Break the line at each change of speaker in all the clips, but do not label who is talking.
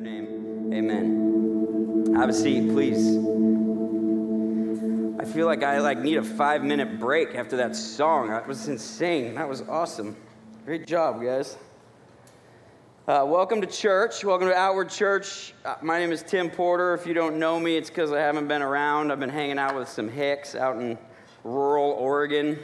your name. Amen. Have a seat, please. I feel like I like need a five minute break after that song. That was insane. That was awesome. Great job, guys. Uh, welcome to church. Welcome to Outward Church. Uh, my name is Tim Porter. If you don't know me, it's because I haven't been around. I've been hanging out with some hicks out in rural Oregon.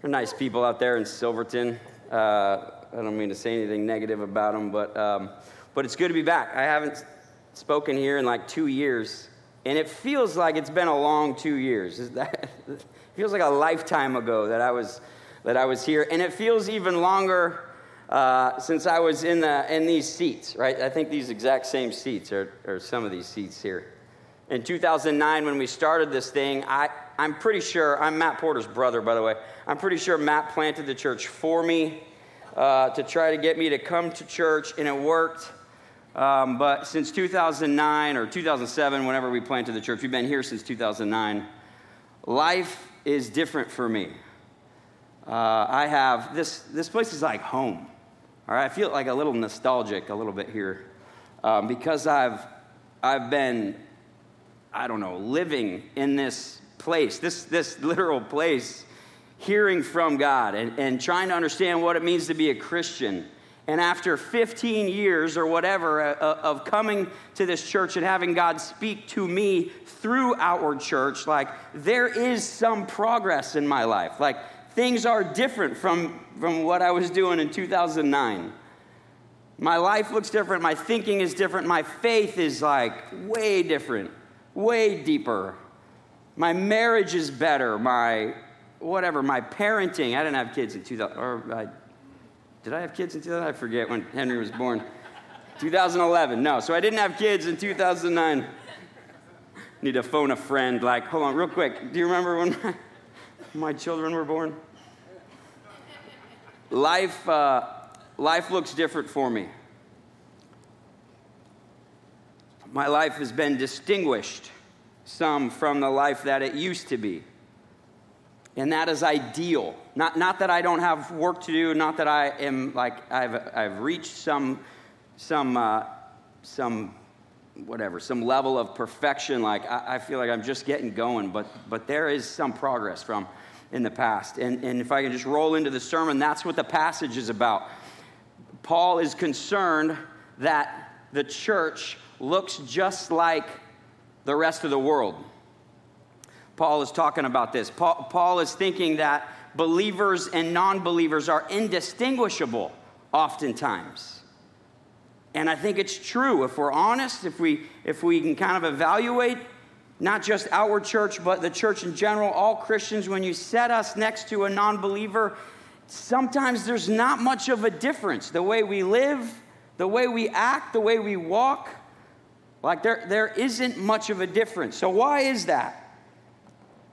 They're nice people out there in Silverton. Uh, I don't mean to say anything negative about them, but, um, but it's good to be back. I haven't spoken here in like two years, and it feels like it's been a long two years. That, it feels like a lifetime ago that I was, that I was here, and it feels even longer uh, since I was in, the, in these seats, right? I think these exact same seats are, are some of these seats here. In 2009, when we started this thing, I, I'm pretty sure, I'm Matt Porter's brother, by the way. I'm pretty sure Matt planted the church for me uh, to try to get me to come to church, and it worked. Um, but since 2009 or 2007, whenever we planted the church, we've been here since 2009. Life is different for me. Uh, I have this, this place is like home. All right, I feel like a little nostalgic a little bit here um, because I've, I've been, I don't know, living in this place, this, this literal place, hearing from God and, and trying to understand what it means to be a Christian. And after 15 years or whatever uh, uh, of coming to this church and having God speak to me through Outward Church, like there is some progress in my life. Like things are different from, from what I was doing in 2009. My life looks different. My thinking is different. My faith is like way different, way deeper. My marriage is better. My whatever, my parenting. I didn't have kids in 2000, or I, did I have kids in 2000? I forget when Henry was born. 2011, no. So I didn't have kids in 2009. Need to phone a friend, like, hold on, real quick. Do you remember when my, my children were born? Life, uh, life looks different for me. My life has been distinguished some from the life that it used to be. And that is ideal. Not, not that I don't have work to do, not that I am like I've, I've reached some, some, uh, some, whatever, some level of perfection. Like I, I feel like I'm just getting going, but, but there is some progress from in the past. And, and if I can just roll into the sermon, that's what the passage is about. Paul is concerned that the church looks just like the rest of the world. Paul is talking about this. Paul, Paul is thinking that believers and non believers are indistinguishable oftentimes. And I think it's true. If we're honest, if we, if we can kind of evaluate not just Outward Church, but the church in general, all Christians, when you set us next to a non believer, sometimes there's not much of a difference. The way we live, the way we act, the way we walk, like there, there isn't much of a difference. So, why is that?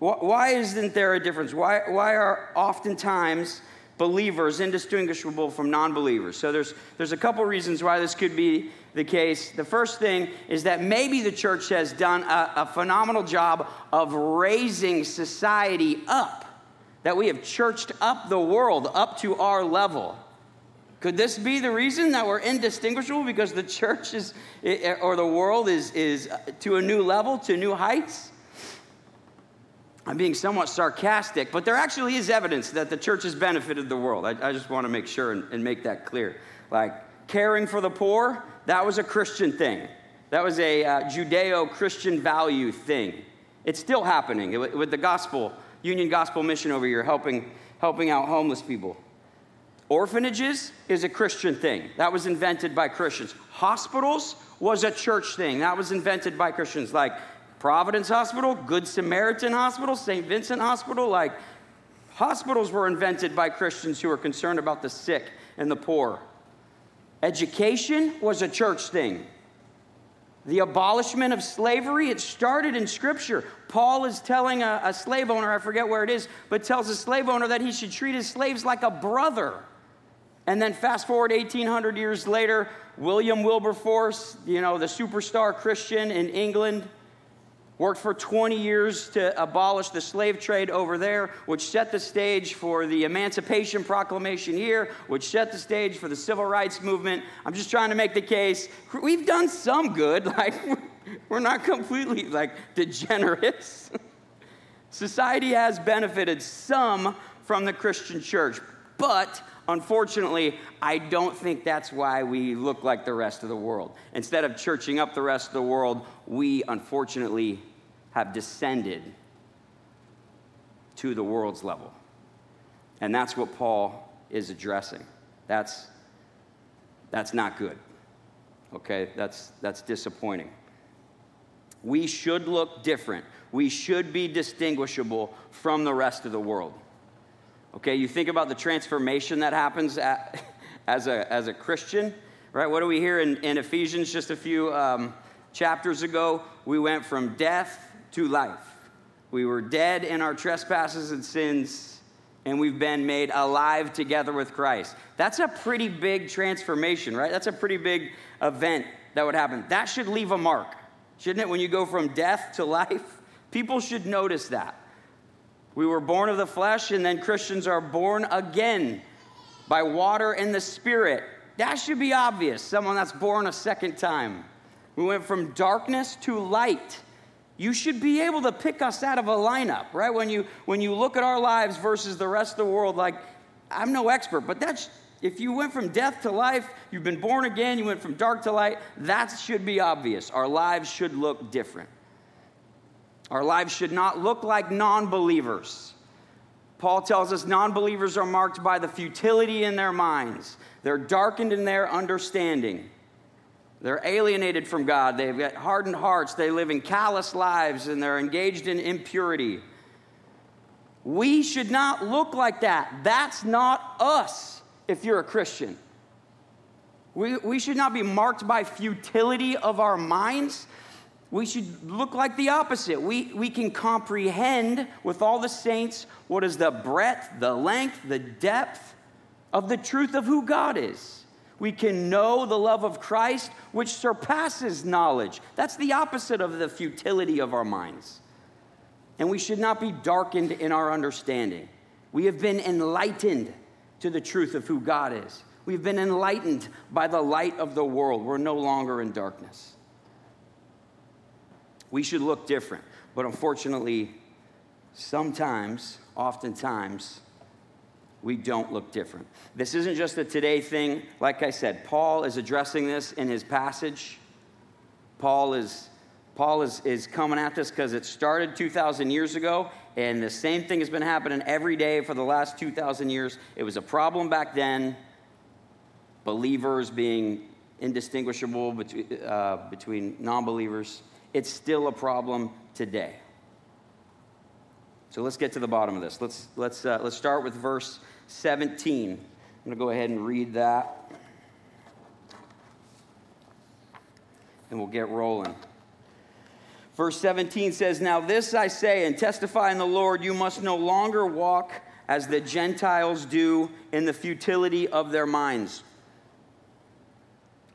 Why isn't there a difference? Why, why are oftentimes believers indistinguishable from non believers? So, there's, there's a couple reasons why this could be the case. The first thing is that maybe the church has done a, a phenomenal job of raising society up, that we have churched up the world up to our level. Could this be the reason that we're indistinguishable because the church is, or the world is, is uh, to a new level, to new heights? I'm being somewhat sarcastic, but there actually is evidence that the church has benefited the world. I, I just want to make sure and, and make that clear. Like caring for the poor, that was a Christian thing. That was a uh, Judeo Christian value thing. It's still happening with the gospel, Union Gospel Mission over here, helping, helping out homeless people. Orphanages is a Christian thing. That was invented by Christians. Hospitals was a church thing. That was invented by Christians. Like Providence Hospital, Good Samaritan Hospital, St. Vincent Hospital. Like hospitals were invented by Christians who were concerned about the sick and the poor. Education was a church thing. The abolishment of slavery, it started in Scripture. Paul is telling a, a, slave owner, I forget where it is, but tells a slave owner that he should treat his slaves like a brother. And then fast forward 1800 years later, William Wilberforce, you know, the superstar Christian in England, worked for 20 years to abolish the slave trade over there, which set the stage for the Emancipation Proclamation here, which set the stage for the Civil Rights Movement. I'm just trying to make the case. We've done some good. Like, we're not completely like degenerates. Society has benefited some from the Christian church, but unfortunately, I don't think that's why we look like the rest of the world. Instead of churching up the rest of the world, we unfortunately have descended to the world's level. And that's what Paul is addressing. That's, that's not good. Okay? That's, that's disappointing. We should look different. We should be distinguishable from the rest of the world. Okay, you think about the transformation that happens at, as, a, as a Christian, right? What do we hear in, in Ephesians just a few um, chapters ago? We went from death to life. We were dead in our trespasses and sins, and we've been made alive together with Christ. That's a pretty big transformation, right? That's a pretty big event that would happen. That should leave a mark, shouldn't it? When you go from death to life, people should notice that. We were born of the flesh, and then Christians are born again by water and the Spirit. That should be obvious. Someone that's born a second time. We went from darkness to light. You should be able to pick us out of a lineup, right? When you when you look at our lives versus the rest of the world, like I'm no expert, but that's if you went from death to life, you've been born again, you went from dark to light, that should be obvious. Our lives should look different. Our lives should not look like non believers. Paul tells us non believers are marked by the futility in their minds, they're darkened in their understanding. They're alienated from God. They've got hardened hearts. They live in callous lives and they're engaged in impurity. We should not look like that. That's not us if you're a Christian. We, we should not be marked by futility of our minds, we should look like the opposite. We, we can comprehend with all the saints what is the breadth, the length, the depth of the truth of who God is. We can know the love of Christ, which surpasses knowledge. That's the opposite of the futility of our minds. And we should not be darkened in our understanding. We have been enlightened to the truth of who God is. We've been enlightened by the light of the world. We're no longer in darkness. We should look different. But unfortunately, sometimes, oftentimes, we don't look different. This isn't just a today thing. Like I said, Paul is addressing this in his passage. Paul is Paul is, is coming at this because it started 2,000 years ago, and the same thing has been happening every day for the last 2,000 years. It was a problem back then, believers being indistinguishable between, uh, between non believers it's still a problem today. So let's get to the bottom of this. Let's, let's, uh, let's start with verse 17. I'm going to go ahead and read that. And we'll get rolling. Verse 17 says, Now this I say and testify in the Lord, you must no longer walk as the Gentiles do in the futility of their minds.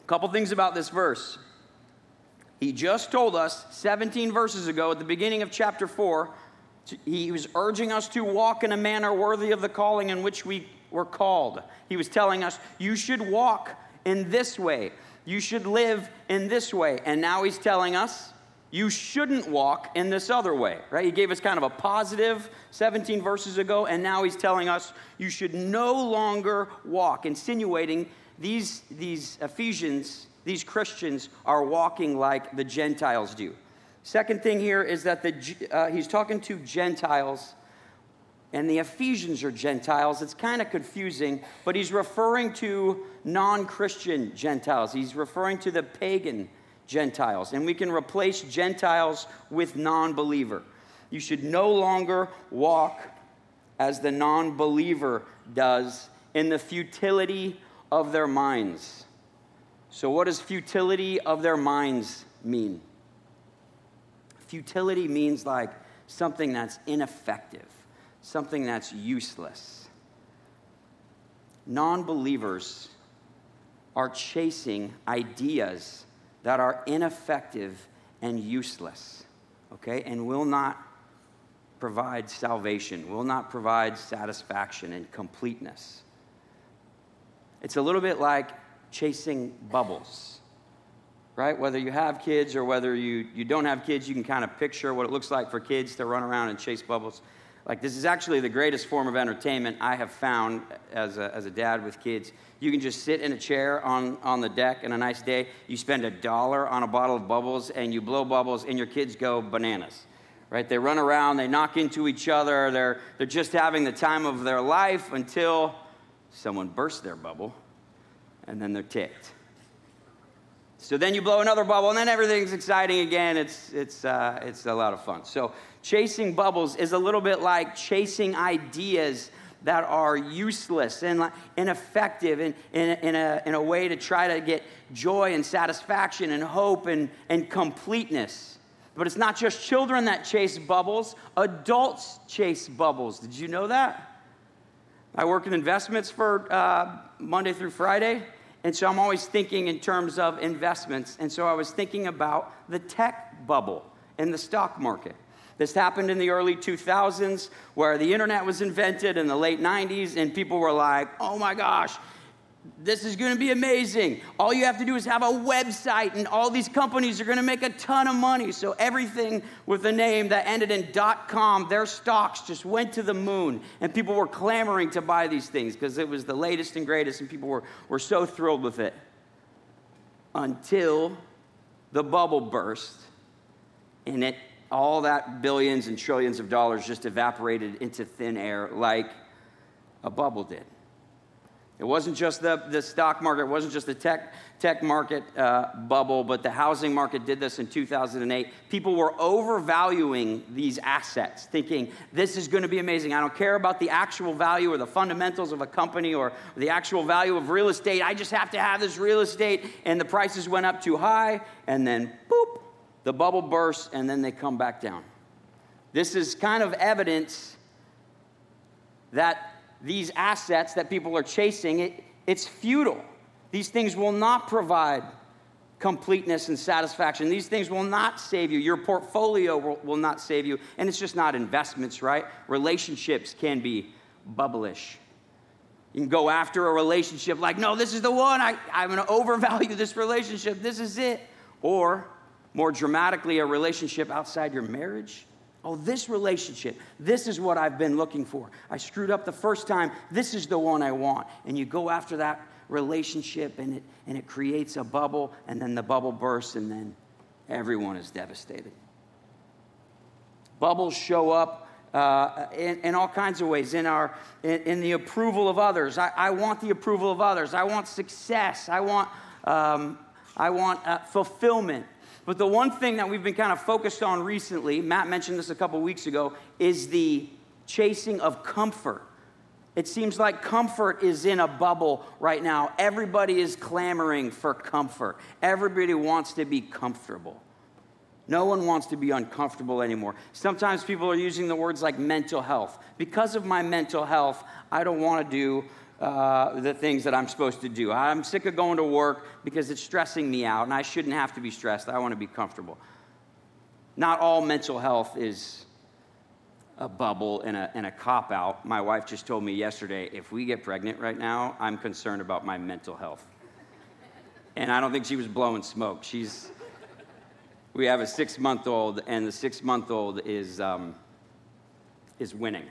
A couple things about this verse. He just told us 17 verses ago at the beginning of chapter 4, he was urging us to walk in a manner worthy of the calling in which we were called. He was telling us, you should walk in this way, you should live in this way. And now he's telling us, you shouldn't walk in this other way, right? He gave us kind of a positive 17 verses ago, and now he's telling us you should no longer walk, insinuating these, these Ephesians these Christians are walking like the Gentiles do. Second thing here is that the, uh, he's talking to Gentiles, and the Ephesians are Gentiles. It's kind of confusing, but he's referring to non Christian Gentiles. He's referring to the pagan Gentiles, and we can replace Gentiles with non believer. You should no longer walk as the non believer does in the futility of their minds. So, what does futility of their minds mean? Futility means like something that's ineffective, something that's useless. Non believers are chasing ideas that are ineffective and useless. okay, and will not provide salvation, will not provide satisfaction and completeness. It's a little bit like chasing bubbles, right? Whether you have kids or whether you, you don't have kids, you can kind of picture what it looks like for kids to run around and chase bubbles. Like, this is actually the greatest form of entertainment I have found as a, as a dad with kids. You can just sit in a chair on, on the deck on a nice day. You spend a dollar on a bottle of bubbles and you blow bubbles, and your kids go bananas. Right? They run around, they knock into each other, they're, they're just having the time of their life until someone bursts their bubble, and then they're ticked. So then you blow another bubble, and then everything's exciting again. It's, it's, uh, it's a lot of fun. So chasing bubbles is a little bit like chasing ideas that are useless and ineffective in, in, in, a, in a way to try to get joy and satisfaction and hope and, and completeness. But it's not just children that chase bubbles, adults chase bubbles. Did you know that? I work in investments for uh, Monday through Friday. And so I'm always thinking in terms of investments. And so I was thinking about the tech bubble in the stock market. This happened in the early 2000s where the internet was invented in the late 90s, and people were like, oh my gosh, this is going to be amazing. All you have to do is have a website, and all these companies are going to make a ton of money. So, everything with a name that ended in .com, their stocks just went to the moon, and people were clamoring to buy these things because it was the latest and greatest, and people were, were so thrilled with it. Until the bubble burst, and it all that billions and trillions of dollars just evaporated into thin air like a bubble did. It wasn't just the, the stock market, it wasn't just the tech, tech market uh, bubble, but the housing market did this in 2008. People were overvaluing these assets, thinking, this is going to be amazing. I don't care about the actual value or the fundamentals of a company or the actual value of real estate. I just have to have this real estate. And the prices went up too high, and then boop, the bubble bursts and then they come back down. This is kind of evidence that these assets that people are chasing, it, it's futile. These things will not provide completeness and satisfaction. These things will not save you. Your portfolio will, will not save you. And it's just not investments, right? Relationships can be bubblish. You can go after a relationship like, no, this is the one. I, I'm going to overvalue this relationship. This is it. Or more dramatically, a relationship outside your marriage. Oh, this relationship, this is what I've been looking for. I screwed up the first time, this is the one I want. And you go after that relationship and it, and it creates a bubble, and then the bubble bursts, and then everyone is devastated. Bubbles show up uh, in, in, all kinds of ways in, our, in, in the approval of others. I, I, want the approval of others, I want success, I want, um, I want uh, fulfillment. But the one thing that we've been kind of focused on recently, Matt mentioned this a couple weeks ago, is the chasing of comfort. It seems like comfort is in a bubble right now. Everybody is clamoring for comfort. Everybody wants to be comfortable. No one wants to be uncomfortable anymore. Sometimes people are using the words like mental health. Because of my mental health, I don't want to do uh, the things that I'm supposed to do. I'm sick of going to work because it's stressing me out, and I shouldn't have to be stressed. I want to be comfortable. Not all mental health is a bubble and a, and a cop out. My wife just told me yesterday if we get pregnant right now, I'm concerned about my mental health. And I don't think she was blowing smoke. She's, we have a six month old, and the six month old is, um, is winning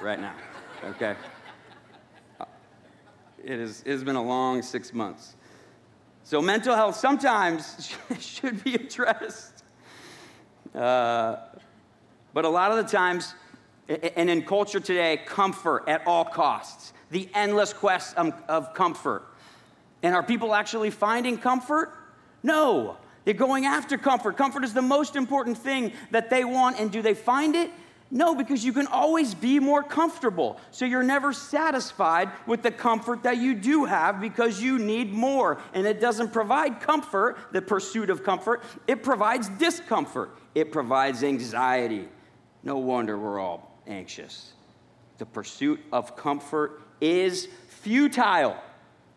right now, okay? It, is, it has been a long six months. So, mental health sometimes should be addressed. Uh, but a lot of the times, and in culture today, comfort at all costs, the endless quest of comfort. And are people actually finding comfort? No. They're going after comfort. Comfort is the most important thing that they want. And do they find it? No, because you can always be more comfortable. So you're never satisfied with the comfort that you do have because you need more. And it doesn't provide comfort, the pursuit of comfort, it provides discomfort, it provides anxiety. No wonder we're all anxious. The pursuit of comfort is futile.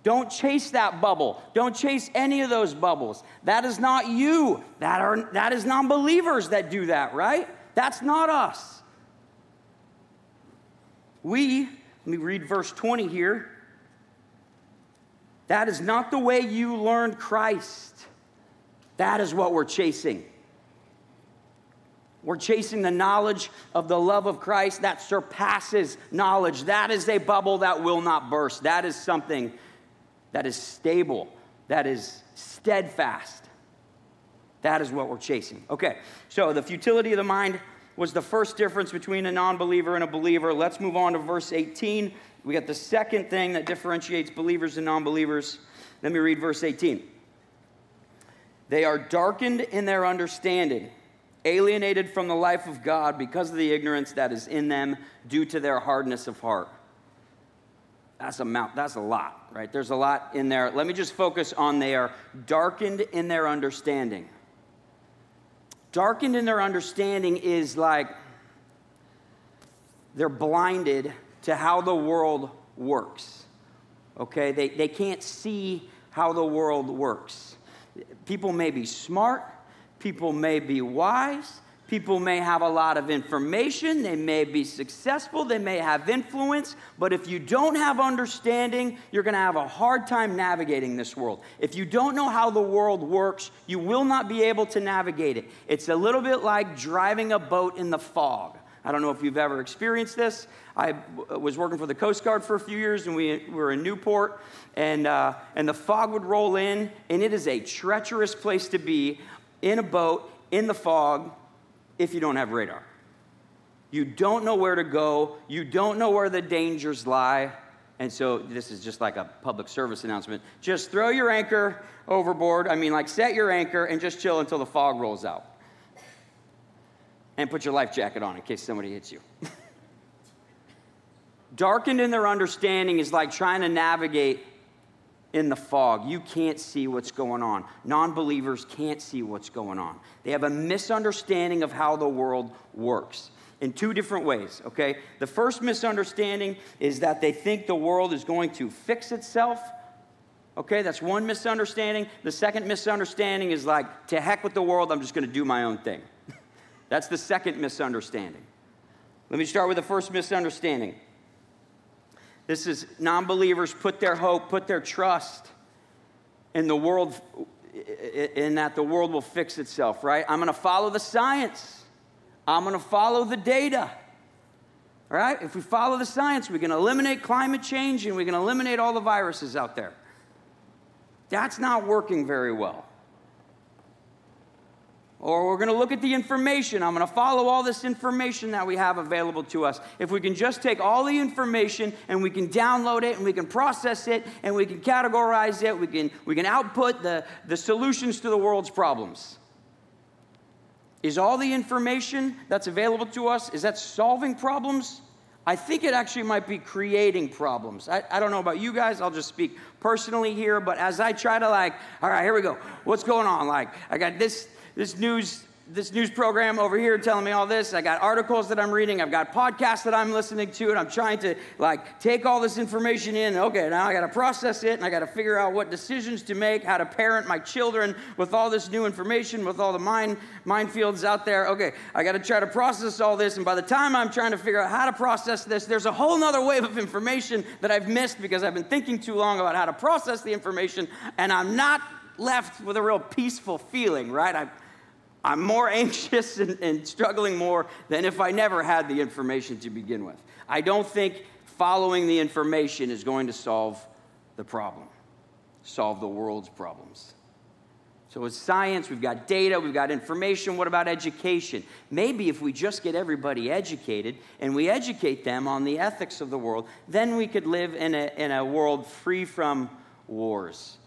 Don't chase that bubble. Don't chase any of those bubbles. That is not you. That, are, that is non believers that do that, right? That's not us. We, let me read verse 20 here. That is not the way you learned Christ. That is what we're chasing. We're chasing the knowledge of the love of Christ that surpasses knowledge. That is a bubble that will not burst. That is something that is stable, that is steadfast. That is what we're chasing. Okay, so the futility of the mind was the first difference between a non believer and a believer. Let's move on to verse 18. We got the second thing that differentiates believers and non believers. Let me read verse 18. They are darkened in their understanding alienated from the life of God because of the ignorance that is in them due to their hardness of heart. That's a mount, that's a lot, right? There's a lot in there. Let me just focus on they are darkened in their understanding. Darkened in their understanding is like they're blinded to how the world works. Okay? They, they can't see how the world works. People may be smart, People may be wise. People may have a lot of information. They may be successful. They may have influence. But if you don't have understanding, you're going to have a hard time navigating this world. If you don't know how the world works, you will not be able to navigate it. It's a little bit like driving a boat in the fog. I don't know if you've ever experienced this. I was working for the Coast Guard for a few years, and we, were in Newport, and, uh, and the fog would roll in, and it is a treacherous place to be in a boat in the fog if you don't have radar. You don't know where to go, you don't know where the dangers lie. And so, this is just like a public service announcement. Just throw your anchor overboard. I mean, like, set your anchor and just chill until the fog rolls out. And put your life jacket on in case somebody hits you. Darkened in their understanding is like trying to navigate in the fog. You can't see what's going on. Non believers can't see what's going on. They have a misunderstanding of how the world works in two different ways, okay? The first misunderstanding is that they think the world is going to fix itself. Okay, that's one misunderstanding. The second misunderstanding is like, to heck with the world, I'm just to do my own thing. that's the second misunderstanding. Let me start with the first misunderstanding. This is non believers put their hope, put their trust in the world, in that the world will fix itself, right? I'm to follow the science, I'm to follow the data. All right? If we follow the science, we can eliminate climate change and we can eliminate all the viruses out there. That's not working very well. Or we're going to look at the information. I'm going to follow all this information that we have available to us. If we can just take all the information and we can download it and we can process it and we can categorize it, we can, we can output the, the solutions to the world's problems. Is all the information that's available to us, is that solving problems? I think it actually might be creating problems. I, I, don't know about you guys, I'll just speak personally here, but as I try to, like, all right, here we go. What's going on? Like, I got this this news this news program over here telling me all this. I got articles that I'm reading. I've got podcasts that I'm listening to, and I'm trying to like take all this information in. Okay, now I got to process it, and I got to figure out what decisions to make, how to parent my children with all this new information, with all the mind minefields out there. Okay, I got to try to process all this, and by the time I'm trying to figure out how to process this, there's a whole nother wave of information that I've missed because I've been thinking too long about how to process the information, and I'm not left with a real peaceful feeling, right? I, I'm more anxious and, and, struggling more than if I never had the information to begin with. I don't think following the information is going to solve the problem, solve the world's problems. So, with science, we've got data, we've got information. What about education? Maybe if we just get everybody educated and we educate them on the ethics of the world, then we could live in a, in a world free from wars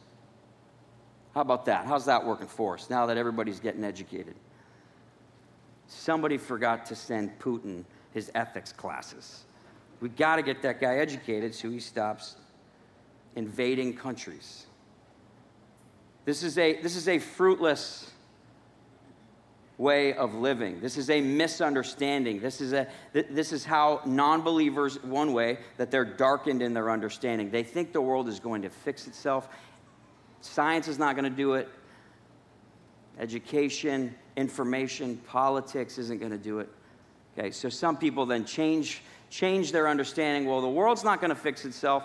how about that? How's that working for us now that everybody's getting educated? Somebody forgot to send Putin his ethics classes. We got to get that guy educated so he stops invading countries. This is a, this is a fruitless way of living. This is a misunderstanding. This is, a, this is how non believers, one way, that they're darkened in their understanding. They think the world is going to fix itself. Science is not going to do it. Education, information, politics isn't going to do it. Okay, so some people then change, change their understanding. Well, the world's not going to fix itself.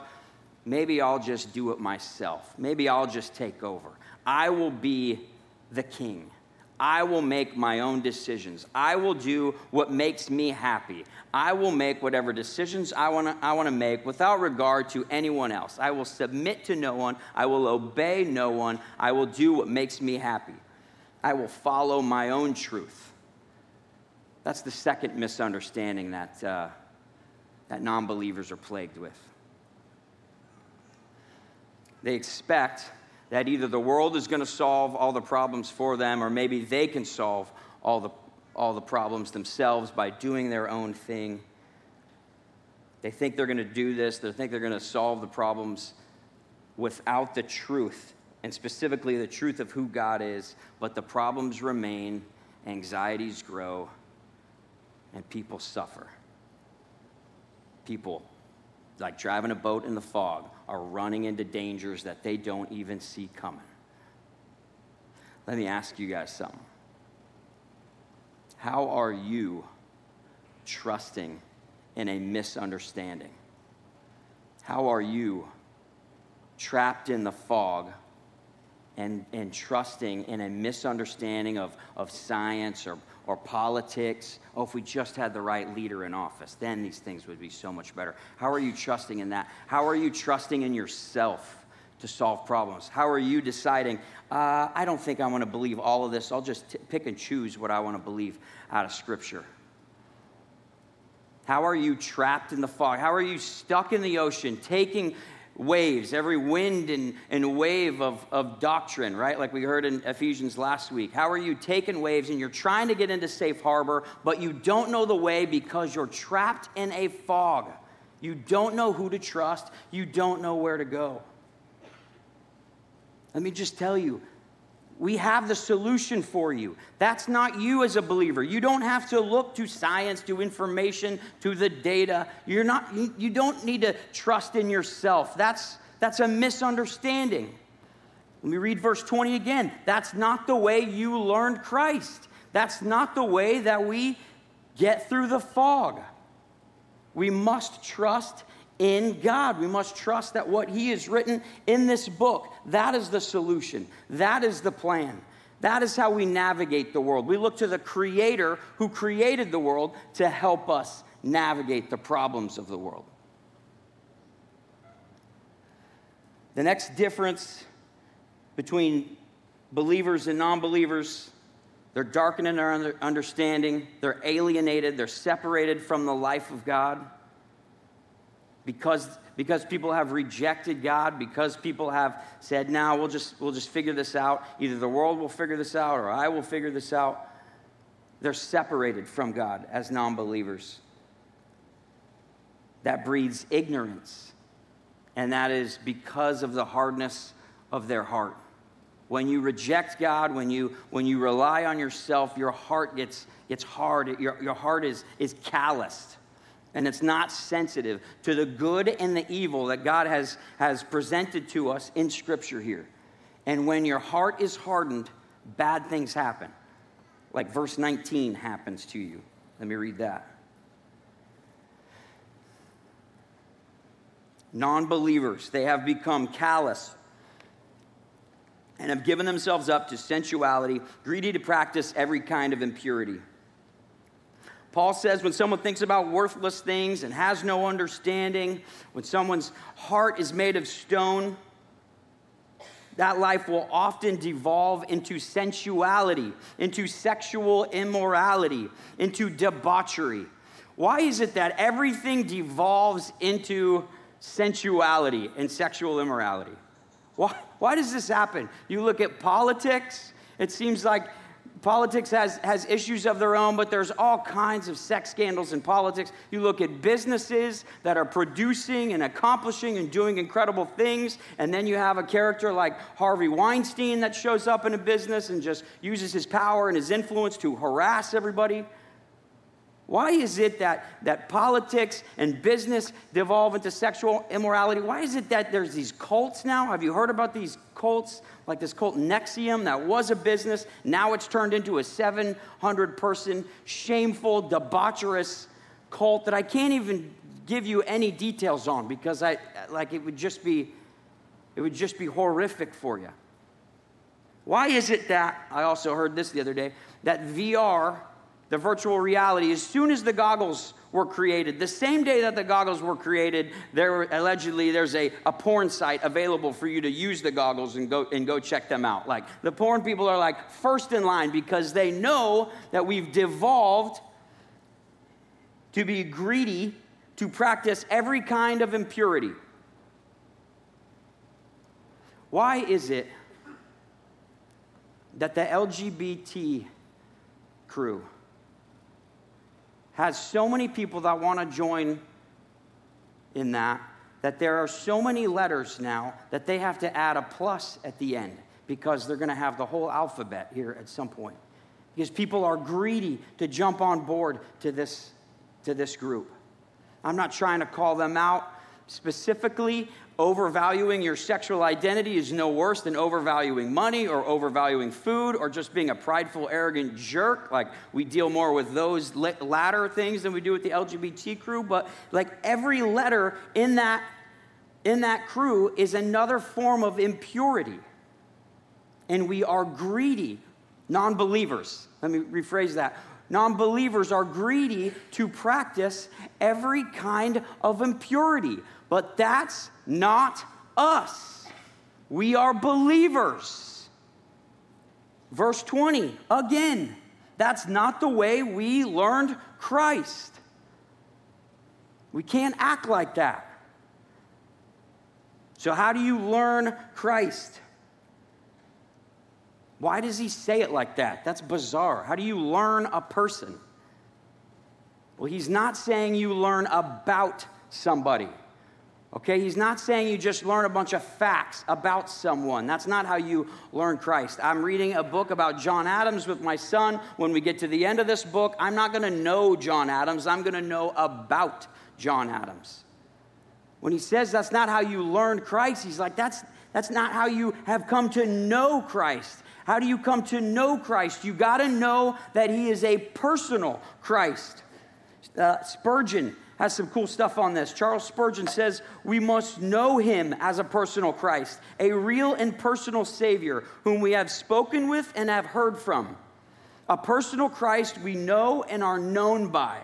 Maybe I'll just do it myself. Maybe I'll just take over. I will be the king. I will make my own decisions. I will do what makes me happy. I will make whatever decisions I want to I wanna make without regard to anyone else. I will submit to no one. I will obey no one. I will do what makes me happy. I will follow my own truth. That's the second misunderstanding that, uh, that non believers are plagued with. They expect that either the world is going to solve all the problems for them or maybe they can solve all the, all the problems themselves by doing their own thing. They think they're going to do this, they think they're going to solve the problems without the truth, and specifically the truth of who God is, but the problems remain, anxieties grow, and people suffer. People like driving a boat in the fog, are running into dangers that they don't even see coming. Let me ask you guys something. How are you trusting in a misunderstanding? How are you trapped in the fog and, and trusting in a misunderstanding of, of science or or politics. Oh, if we just had the right leader in office, then these things would be so much better. How are you trusting in that? How are you trusting in yourself to solve problems? How are you deciding, uh, I don't think I want to believe all of this. I'll just t- pick and choose what I want to believe out of Scripture? How are you trapped in the fog? How are you stuck in the ocean, taking waves, every wind and, and wave of, of doctrine, right? Like we heard in Ephesians last week. How are you taking waves and you're trying to get into safe harbor, but you don't know the way because you're trapped in a fog? You don't know who to trust, you don't know where to go. Let me just tell you, we have the solution for you. That's not you as a believer. You don't have to look to science, to information, to the data. You're not, you don't need to trust in yourself. That's, that's a misunderstanding. Let me read verse 20 again. That's not the way you learned Christ. That's not the way that we get through the fog. We must trust in God. We must trust that what He has written in this book, that is the solution. That is the plan. That is how we navigate the world. We look to the Creator who created the world to help us navigate the problems of the world. The next difference between believers and non believers they're darkened in their understanding, they're alienated, they're separated from the life of God because, because people have rejected God, because people have said, now we'll just, we'll just figure this out. Either the world will figure this out or I will figure this out. They're separated from God as non believers. That breeds ignorance, and that is because of the hardness of their heart. When you reject God, when you, when you rely on yourself, your heart gets, gets hard, your, your heart is, is calloused and it's not sensitive to the good and the evil that God has, has presented to us in Scripture here. And when your heart is hardened, bad things happen. Like verse 19 happens to you. Let me read that. Non believers, they have become callous and have given themselves up to sensuality, greedy to practice every kind of impurity. Paul says when someone thinks about worthless things and has no understanding, when someone's heart is made of stone, that life will often devolve into sensuality, into sexual immorality, into debauchery. Why is it that everything devolves into sensuality and sexual immorality? Why, why does this happen? You look at politics, it seems like Politics has, has issues of their own, but there's all kinds of sex scandals in politics. You look at businesses that are producing and accomplishing and doing incredible things, and then you have a character like Harvey Weinstein that shows up in a business and just uses his power and his influence to harass everybody. Why is it that, that politics and business devolve into sexual immorality? Why is it that there's these cults now? Have you heard about these cults? Like this cult NXIVM that was a business, now it's turned into a 700 person, shameful, debaucherous cult that I can't even give you any details on because I like it would just be it would just be horrific for you. Why is it that I also heard this the other day that VR the virtual reality, as soon as the goggles were created, the same day that the goggles were created, there were, allegedly there's a, a porn site available for you to use the goggles and go and go check them out. Like the porn people are like first in line because they know that we've devolved to be greedy to practice every kind of impurity. Why is it that the LGBT crew has so many people that want to join in that that there are so many letters now that they have to add a plus at the end because they're going to have the whole alphabet here at some point. Because people are greedy to jump on board to this, to this group. I'm not trying to call them out specifically, overvaluing your sexual identity is no worse than overvaluing money or overvaluing food or just being a prideful, arrogant jerk. Like, we deal more with those latter things than we do with the LGBT crew. But, like, every letter in that, in that crew is another form of impurity. And we are greedy, non believers. Let me rephrase that. Non believers are greedy to practice every kind of impurity. But that's not us. We are believers. Verse 20, again, that's not the way we learned Christ. We can't act like that. So, how do you learn Christ? Why does he say it like that? That's bizarre. How do you learn a person? Well, he's not saying you learn about somebody. Okay, he's not saying you just learn a bunch of facts about someone. That's not how you learn Christ. I'm reading a book about John Adams with my son. When we get to the end of this book, I'm not going to know John Adams, I'm going to know about John Adams. When he says that's not how you learn Christ, he's like, that's, that's not how you have come to know Christ. How do you come to know Christ? You got to know that he is a personal Christ. Uh, Spurgeon has some cool stuff on this. Charles Spurgeon says, We must know him as a personal Christ, a real and personal Savior whom we have spoken with and have heard from. A personal Christ we know and are known by.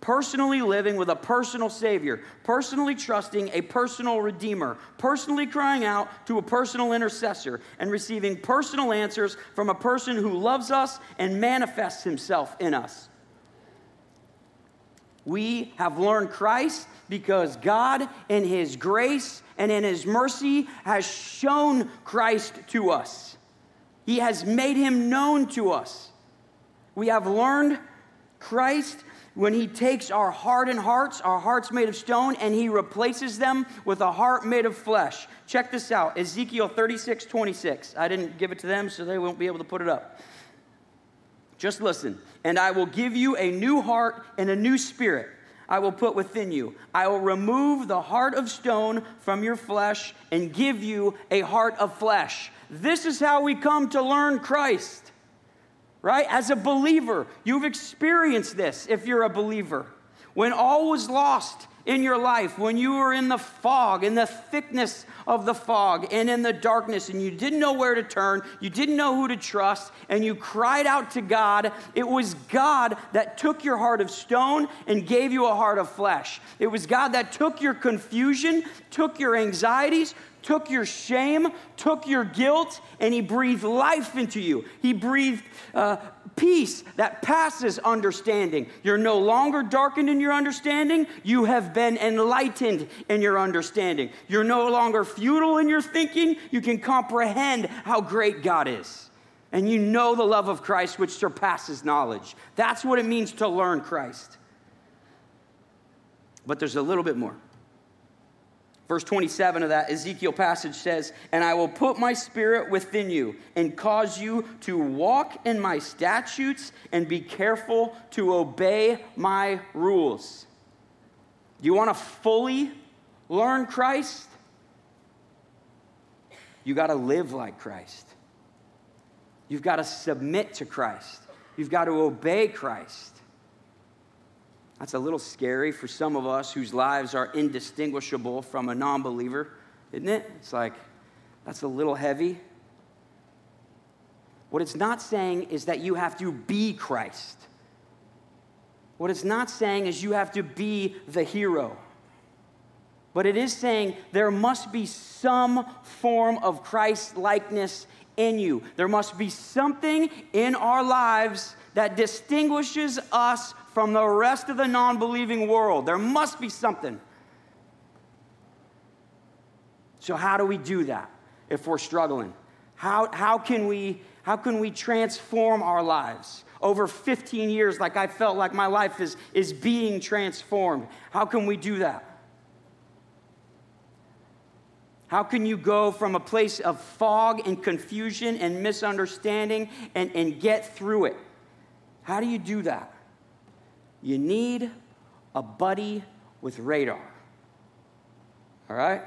Personally living with a personal Savior, personally trusting a personal Redeemer, personally crying out to a personal intercessor, and receiving personal answers from a person who loves us and manifests himself in us. We have learned Christ because God, in His grace and in His mercy, has shown Christ to us. He has made Him known to us. We have learned Christ when He takes our hardened hearts, our hearts made of stone, and He replaces them with a heart made of flesh. Check this out Ezekiel 36 26. I didn't give it to them, so they won't be able to put it up. Just listen. And I will give you a new heart and a new spirit. I will put within you. I will remove the heart of stone from your flesh and give you a heart of flesh. This is how we come to learn Christ, right? As a believer, you've experienced this if you're a believer. When all was lost, in your life when you were in the fog, in the thickness of the fog, and in the darkness, and you didn't know where to turn, you didn't know who to trust, and you cried out to God, it was God that took your heart of stone and gave you a heart of flesh. It was God that took your confusion, took your anxieties, took your shame, took your guilt, and He breathed life into you. He breathed uh, peace that passes understanding. You're no longer darkened in your understanding, you have been enlightened in your understanding. You're no longer futile in your thinking, you can comprehend how great God is. and you know the love of Christ which surpasses knowledge. That's what it means to learn Christ. But there's a little bit more. Verse 27 of that Ezekiel passage says, And I will put my spirit within you and cause you to walk in my statutes and be careful to obey my rules. Do you want to fully learn Christ? You got to live like Christ. You've got to submit to Christ. You've got to obey Christ. That's a little scary for some of us whose lives are indistinguishable from a non believer, isn't it? It's like, that's a little heavy. What it's not saying is that you have to be Christ. What it's not saying is you have to be the hero. But it is saying there must be some form of Christ likeness in you. There must be something in our lives that distinguishes us from the rest of the non believing world. There must be something. So, how do we do that if we're struggling? How, how, can, we, how can we transform our lives? Over 15 years, like I felt like my life is, is being transformed. How can we do that? How can you go from a place of fog and confusion and misunderstanding and, and get through it? How do you do that? You need a buddy with radar. All right?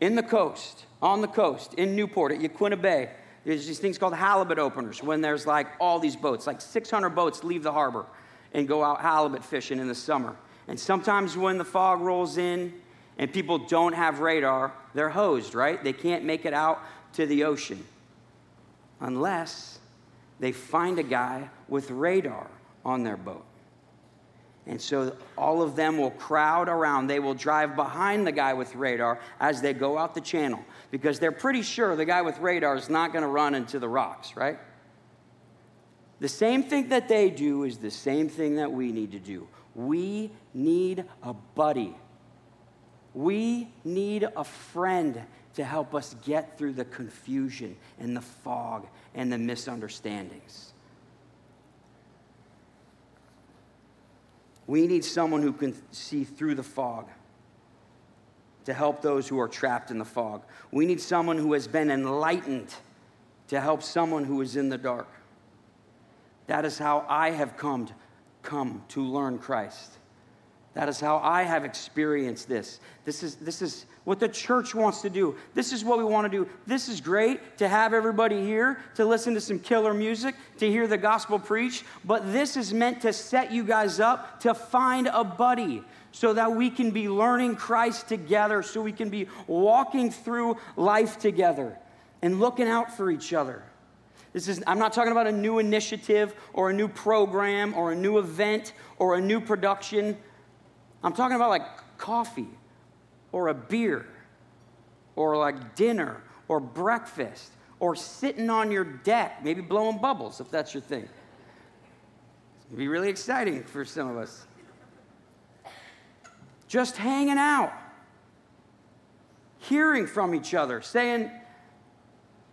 In the coast, on the coast, in Newport, at Yaquina Bay, there's these things called halibut openers when there's like all these boats, like 600 boats leave the harbor and go out halibut fishing in the summer. And sometimes when the fog rolls in and people don't have radar, they're hosed, right? They can't make it out to the ocean unless they find a guy with radar on their boat. And so all of them will crowd around. They will drive behind the guy with radar as they go out the channel because they're pretty sure the guy with radar is not going to run into the rocks, right? The same thing that they do is the same thing that we need to do. We need a buddy. We need a friend to help us get through the confusion and the fog and the misunderstandings. We need someone who can see through the fog to help those who are trapped in the fog. We need someone who has been enlightened to help someone who is in the dark. That is how I have come to, come to learn Christ. That is how I have experienced this. This is, this is what the church wants to do. This is what we want to do. This is great to have everybody here, to listen to some killer music, to hear the gospel preached, but this is meant to set you guys up to find a buddy so that we can be learning Christ together, so we can be walking through life together and looking out for each other. This is, I'm not talking about a new initiative or a new program or a new event or a new production. I'm talking about like coffee or a beer or like dinner or breakfast or sitting on your deck, maybe blowing bubbles if that's your thing. It'd be really exciting for some of us. Just hanging out, hearing from each other, saying,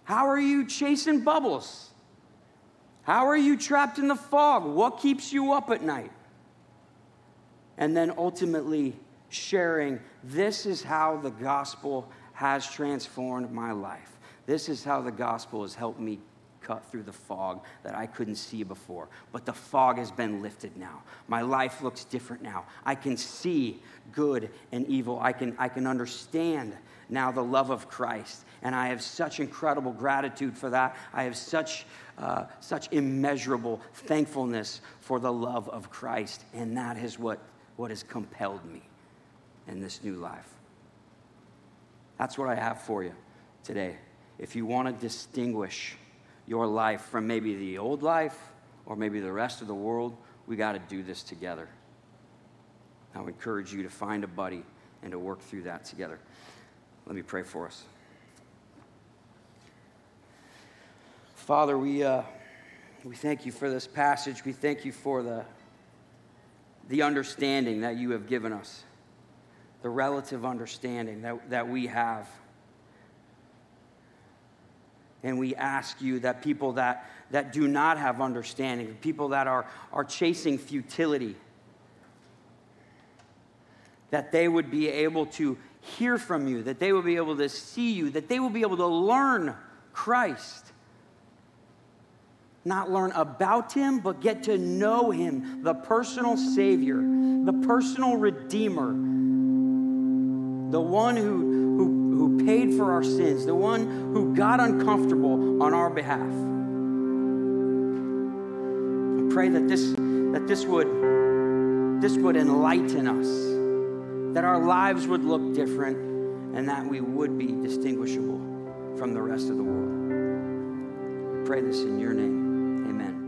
How are you chasing bubbles? How are you trapped in the fog? What keeps you up at night? And then ultimately sharing this is how the gospel has transformed my life. This is how the gospel has helped me cut through the fog that I couldn't see before. But the fog has been lifted now. My life looks different now. I can see good and evil. I can, I can understand now the love of Christ. And I have such incredible gratitude for that. I have such, uh, such immeasurable thankfulness for the love of Christ. And that is what what has compelled me in this new life. That's what I have for you today. If you want to distinguish your life from maybe the old life or maybe the rest of the world, we got to do this together. I would encourage you to find a buddy and to work through that together. Let me pray for us. Father, we, uh, we thank you for this passage. We thank you for the the understanding that you have given us, the relative understanding that, that we have. And we ask you that people that, that do not have understanding, people that are, are chasing futility, that they would be able to hear from you, that they will be able to see you, that they will be able to learn Christ. Not learn about him, but get to know him, the personal Savior, the personal Redeemer, the one who, who, who paid for our sins, the one who got uncomfortable on our behalf. I pray that this, that this, would, this would enlighten us that our lives would look different, and that we would be distinguishable from the rest of the world. Pray this in your name. Amen.